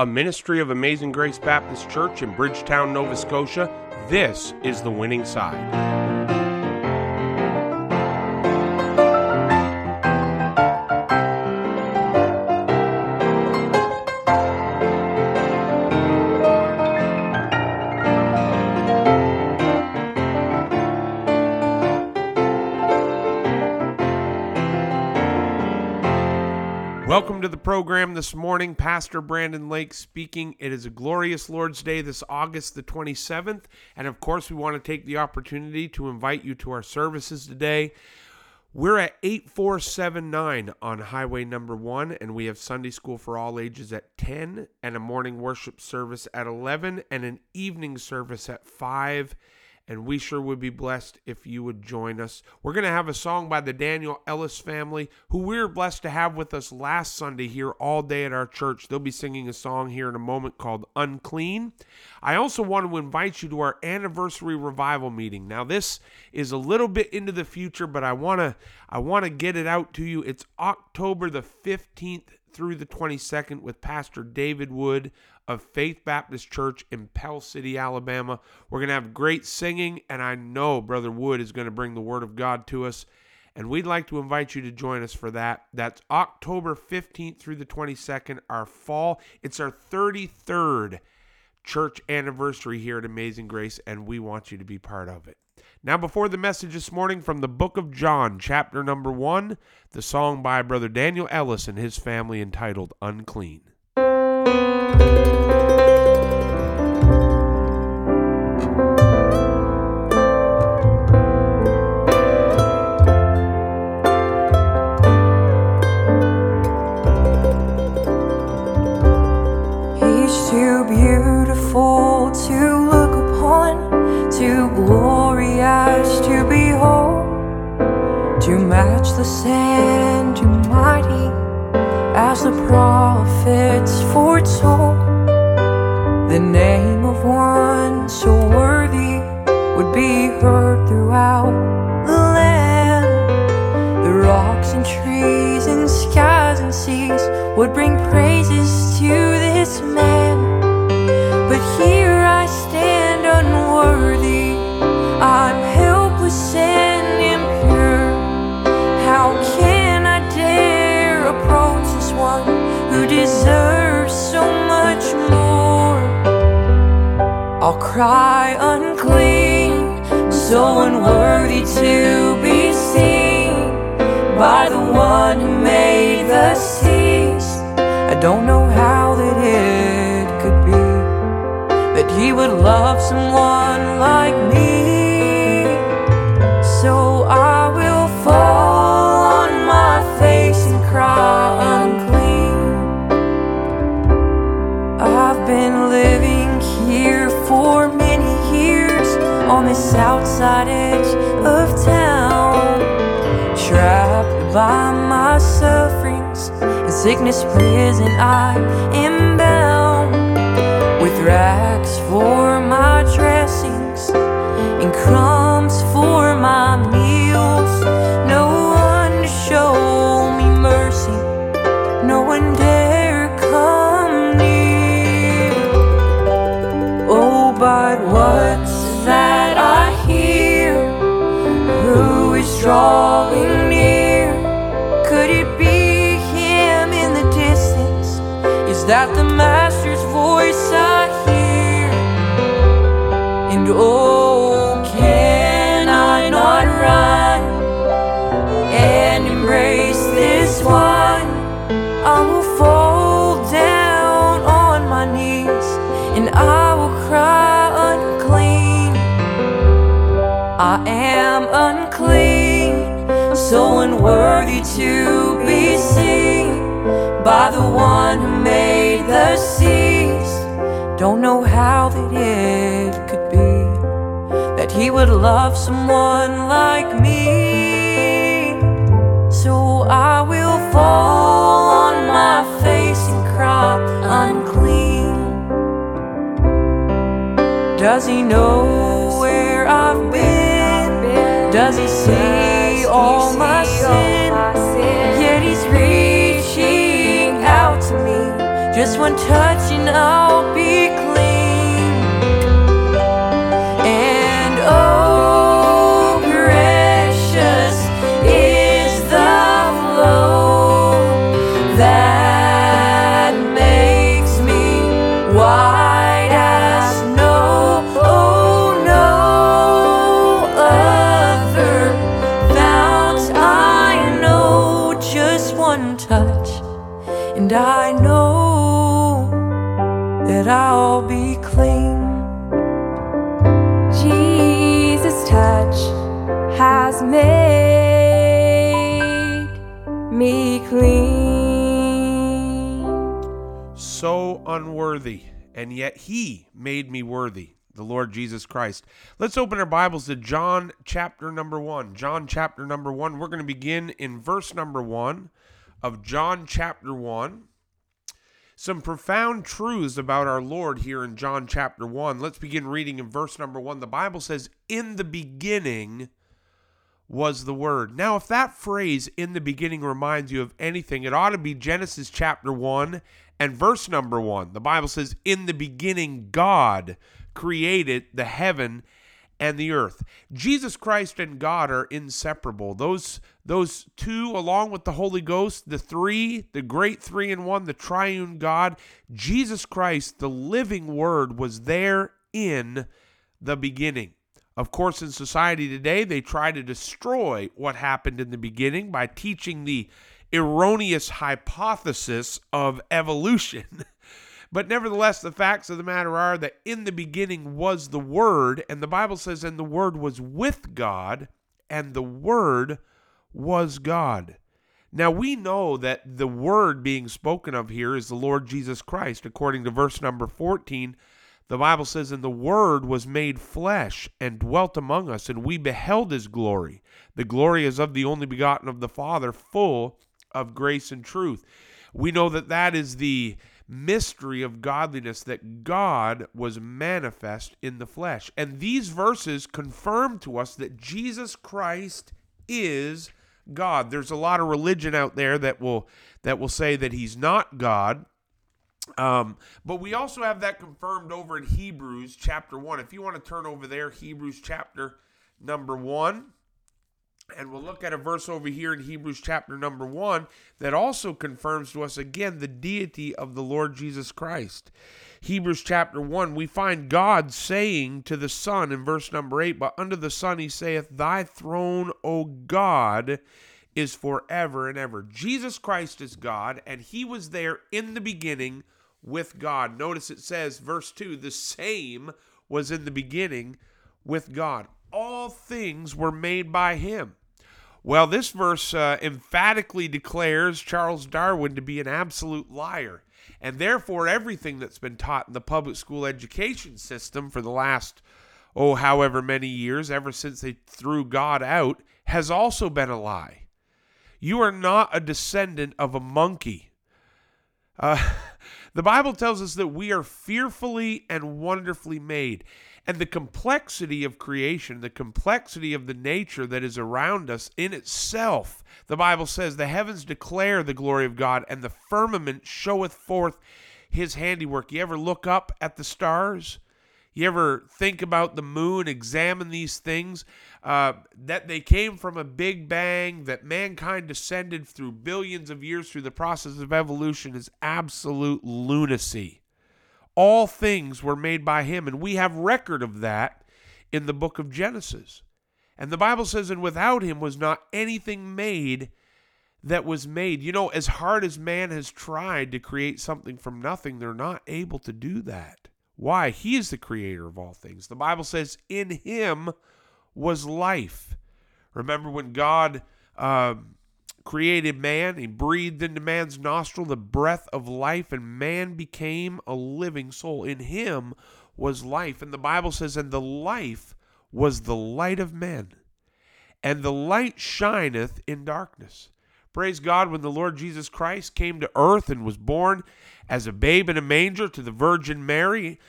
a ministry of Amazing Grace Baptist Church in Bridgetown, Nova Scotia. This is The Winning Side. Program this morning. Pastor Brandon Lake speaking. It is a glorious Lord's Day this August the 27th. And of course, we want to take the opportunity to invite you to our services today. We're at 8479 on Highway number one, and we have Sunday school for all ages at 10, and a morning worship service at 11, and an evening service at 5 and we sure would be blessed if you would join us. We're going to have a song by the Daniel Ellis family, who we were blessed to have with us last Sunday here all day at our church. They'll be singing a song here in a moment called Unclean. I also want to invite you to our anniversary revival meeting. Now, this is a little bit into the future, but I want to I want to get it out to you. It's October the 15th through the 22nd with Pastor David Wood of Faith Baptist Church in Pell City, Alabama. We're going to have great singing, and I know Brother Wood is going to bring the Word of God to us. And we'd like to invite you to join us for that. That's October 15th through the 22nd, our fall. It's our 33rd church anniversary here at Amazing Grace, and we want you to be part of it. Now, before the message this morning from the book of John, chapter number one, the song by Brother Daniel Ellis and his family entitled Unclean. Heard throughout the land. The rocks and trees and skies and seas would bring praises to this man. But here I stand unworthy. I'm helpless and impure. How can I dare approach this one who deserves so much more? I'll cry unclean, so unworthy to be seen by the one who made the seas. I don't know how that it could be that he would love someone like me. So I will fall on my face and cry unclean. I've been living here for many on this outside edge of town, trapped by my sufferings. In sickness, prison, I am bound with rags for my dressings and crumbs for my meals. So unworthy to be seen by the one who made the seas. Don't know how that it could be that he would love someone like me. So I will fall on my face and cry unclean. Does he know where I've been? Does he see all my sin? Yet he's reaching out to me just one touch and I'll be made me clean. so unworthy, and yet he made me worthy, the Lord Jesus Christ. Let's open our Bibles to John chapter number 1. John chapter number 1. We're going to begin in verse number 1 of John chapter 1. Some profound truths about our Lord here in John chapter 1. Let's begin reading in verse number 1. The Bible says, In the beginning was the Word. Now, if that phrase in the beginning reminds you of anything, it ought to be Genesis chapter 1 and verse number 1. The Bible says, In the beginning, God created the heaven and the earth. Jesus Christ and God are inseparable. Those those two along with the Holy Ghost, the three, the great 3 in 1, the triune God, Jesus Christ, the living word was there in the beginning. Of course, in society today, they try to destroy what happened in the beginning by teaching the erroneous hypothesis of evolution. But nevertheless, the facts of the matter are that in the beginning was the Word, and the Bible says, and the Word was with God, and the Word was God. Now we know that the Word being spoken of here is the Lord Jesus Christ. According to verse number 14, the Bible says, And the Word was made flesh and dwelt among us, and we beheld his glory. The glory is of the only begotten of the Father, full of grace and truth. We know that that is the mystery of godliness that God was manifest in the flesh. And these verses confirm to us that Jesus Christ is God. There's a lot of religion out there that will that will say that he's not God. Um, but we also have that confirmed over in Hebrews chapter 1. If you want to turn over there, Hebrews chapter number 1. And we'll look at a verse over here in Hebrews chapter number 1 that also confirms to us again the deity of the Lord Jesus Christ. Hebrews chapter 1, we find God saying to the Son in verse number 8, But unto the Son he saith, Thy throne, O God, is forever and ever. Jesus Christ is God, and he was there in the beginning with God. Notice it says, verse 2, the same was in the beginning with God. All things were made by him. Well, this verse uh, emphatically declares Charles Darwin to be an absolute liar. And therefore, everything that's been taught in the public school education system for the last, oh, however many years, ever since they threw God out, has also been a lie. You are not a descendant of a monkey. Uh, the Bible tells us that we are fearfully and wonderfully made. And the complexity of creation, the complexity of the nature that is around us in itself, the Bible says, the heavens declare the glory of God, and the firmament showeth forth his handiwork. You ever look up at the stars? You ever think about the moon, examine these things? Uh, that they came from a big bang, that mankind descended through billions of years through the process of evolution is absolute lunacy. All things were made by him, and we have record of that in the book of Genesis. And the Bible says, and without him was not anything made that was made. You know, as hard as man has tried to create something from nothing, they're not able to do that. Why? He is the creator of all things. The Bible says, in him was life. Remember when God um, created man, he breathed into man's nostril the breath of life, and man became a living soul. In him was life. And the Bible says, and the life was the light of men, and the light shineth in darkness. Praise God, when the Lord Jesus Christ came to earth and was born as a babe in a manger to the Virgin Mary,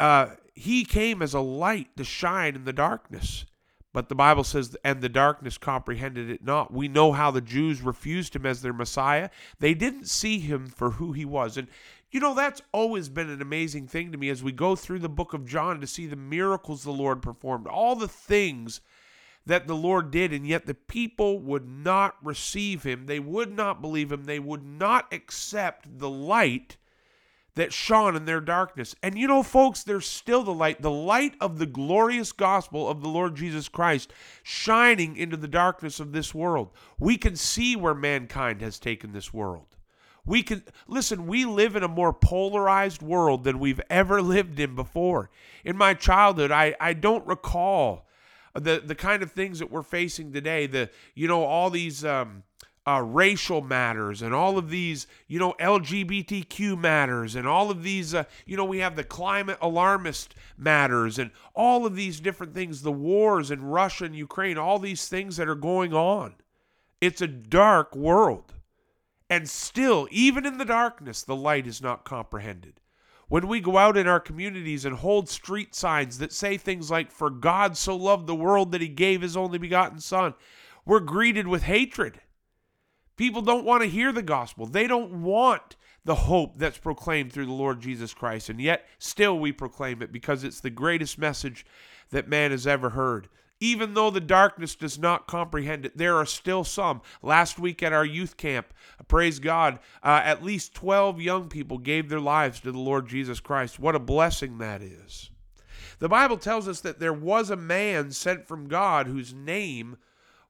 uh, he came as a light to shine in the darkness. But the Bible says, and the darkness comprehended it not. We know how the Jews refused him as their Messiah. They didn't see him for who he was. And You know, that's always been an amazing thing to me as we go through the book of John to see the miracles the Lord performed, all the things that the Lord did, and yet the people would not receive him. They would not believe him. They would not accept the light that shone in their darkness. And you know, folks, there's still the light, the light of the glorious gospel of the Lord Jesus Christ shining into the darkness of this world. We can see where mankind has taken this world. We can listen, we live in a more polarized world than we've ever lived in before. In my childhood, I, I don't recall the the kind of things that we're facing today. The you know, all these um uh, racial matters and all of these, you know, LGBTQ matters and all of these, uh, you know, we have the climate alarmist matters and all of these different things, the wars in Russia and Ukraine, all these things that are going on. It's a dark world. And still, even in the darkness, the light is not comprehended. When we go out in our communities and hold street signs that say things like, For God so loved the world that he gave his only begotten Son, we're greeted with hatred People don't want to hear the gospel. They don't want the hope that's proclaimed through the Lord Jesus Christ. And yet, still, we proclaim it because it's the greatest message that man has ever heard. Even though the darkness does not comprehend it, there are still some. Last week at our youth camp, praise God, uh, at least 12 young people gave their lives to the Lord Jesus Christ. What a blessing that is. The Bible tells us that there was a man sent from God whose name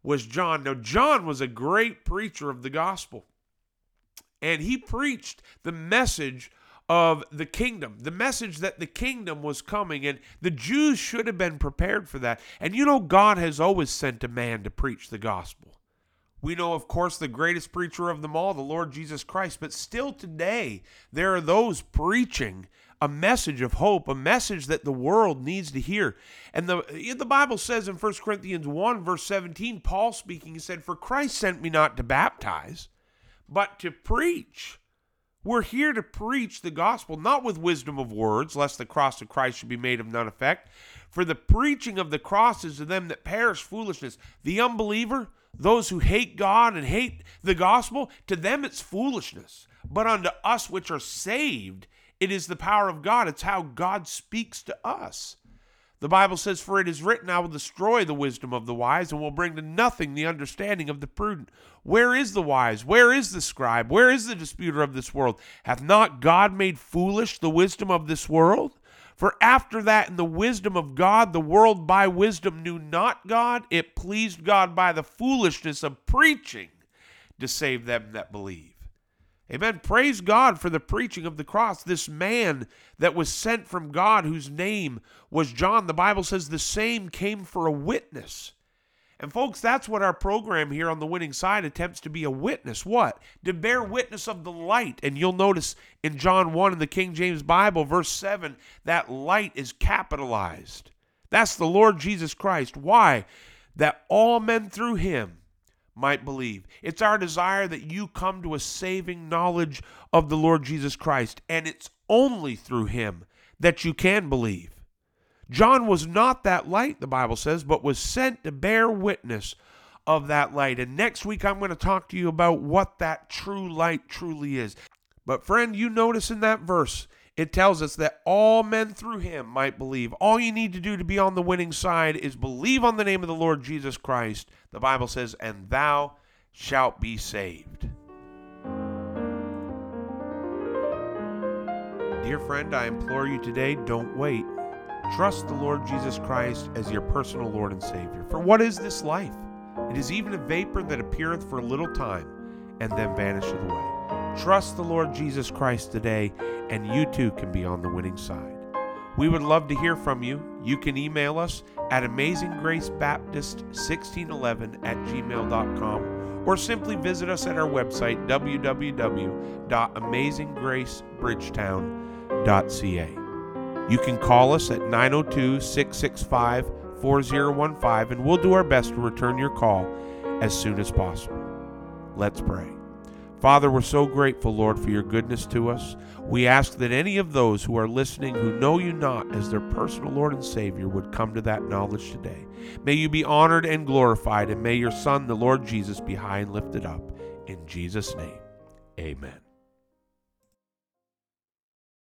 was John. Now, John was a great preacher of the gospel, and he preached the message of the kingdom, the message that the kingdom was coming, and the Jews should have been prepared for that. And you know, God has always sent a man to preach the gospel. We know, of course, the greatest preacher of them all, the Lord Jesus Christ, but still today, there are those preaching a message of hope, a message that the world needs to hear. And the the Bible says in 1 Corinthians 1 verse 17, Paul speaking, he said, "For Christ sent me not to baptize, but to preach." We're here to preach the gospel, not with wisdom of words, lest the cross of Christ should be made of none effect. For the preaching of the cross is to them that perish foolishness. The unbeliever, those who hate God and hate the gospel, to them it's foolishness. But unto us which are saved, it is the power of God. It's how God speaks to us. The Bible says, For it is written, I will destroy the wisdom of the wise and will bring to nothing the understanding of the prudent. Where is the wise? Where is the scribe? Where is the disputer of this world? Hath not God made foolish the wisdom of this world? For after that, in the wisdom of God, the world by wisdom knew not God. It pleased God by the foolishness of preaching to save them that believe. Amen. Praise God for the preaching of the cross. This man that was sent from God, whose name was John, the Bible says the same came for a witness. And folks, that's what our program here on the winning side attempts to be a witness. What? To bear witness of the light. And you'll notice in John 1 in the King James Bible, verse 7, that light is capitalized. That's the Lord Jesus Christ. Why? That all men through him might believe. It's our desire that you come to a saving knowledge of the Lord Jesus Christ, and it's only through him that you can believe. John was not that light, the Bible says, but was sent to bear witness of that light. And next week, I'm going to talk to you about what that true light truly is. But, friend, you notice in that verse, it tells us that all men through him might believe. All you need to do to be on the winning side is believe on the name of the Lord Jesus Christ. The Bible says, and thou shalt be saved. Dear friend, I implore you today, don't wait. Trust the Lord Jesus Christ as your personal Lord and Savior. For what is this life? It is even a vapor that appeareth for a little time and then vanisheth away. Trust the Lord Jesus Christ today, and you too can be on the winning side. We would love to hear from you. You can email us at amazinggracebaptist1611 at gmail.com or simply visit us at our website www.amazinggracebridgetown.ca. You can call us at 902 665 4015 and we'll do our best to return your call as soon as possible. Let's pray. Father, we're so grateful, Lord, for your goodness to us. We ask that any of those who are listening who know you not as their personal Lord and Savior would come to that knowledge today. May you be honored and glorified, and may your Son, the Lord Jesus, be high and lifted up. In Jesus' name, amen.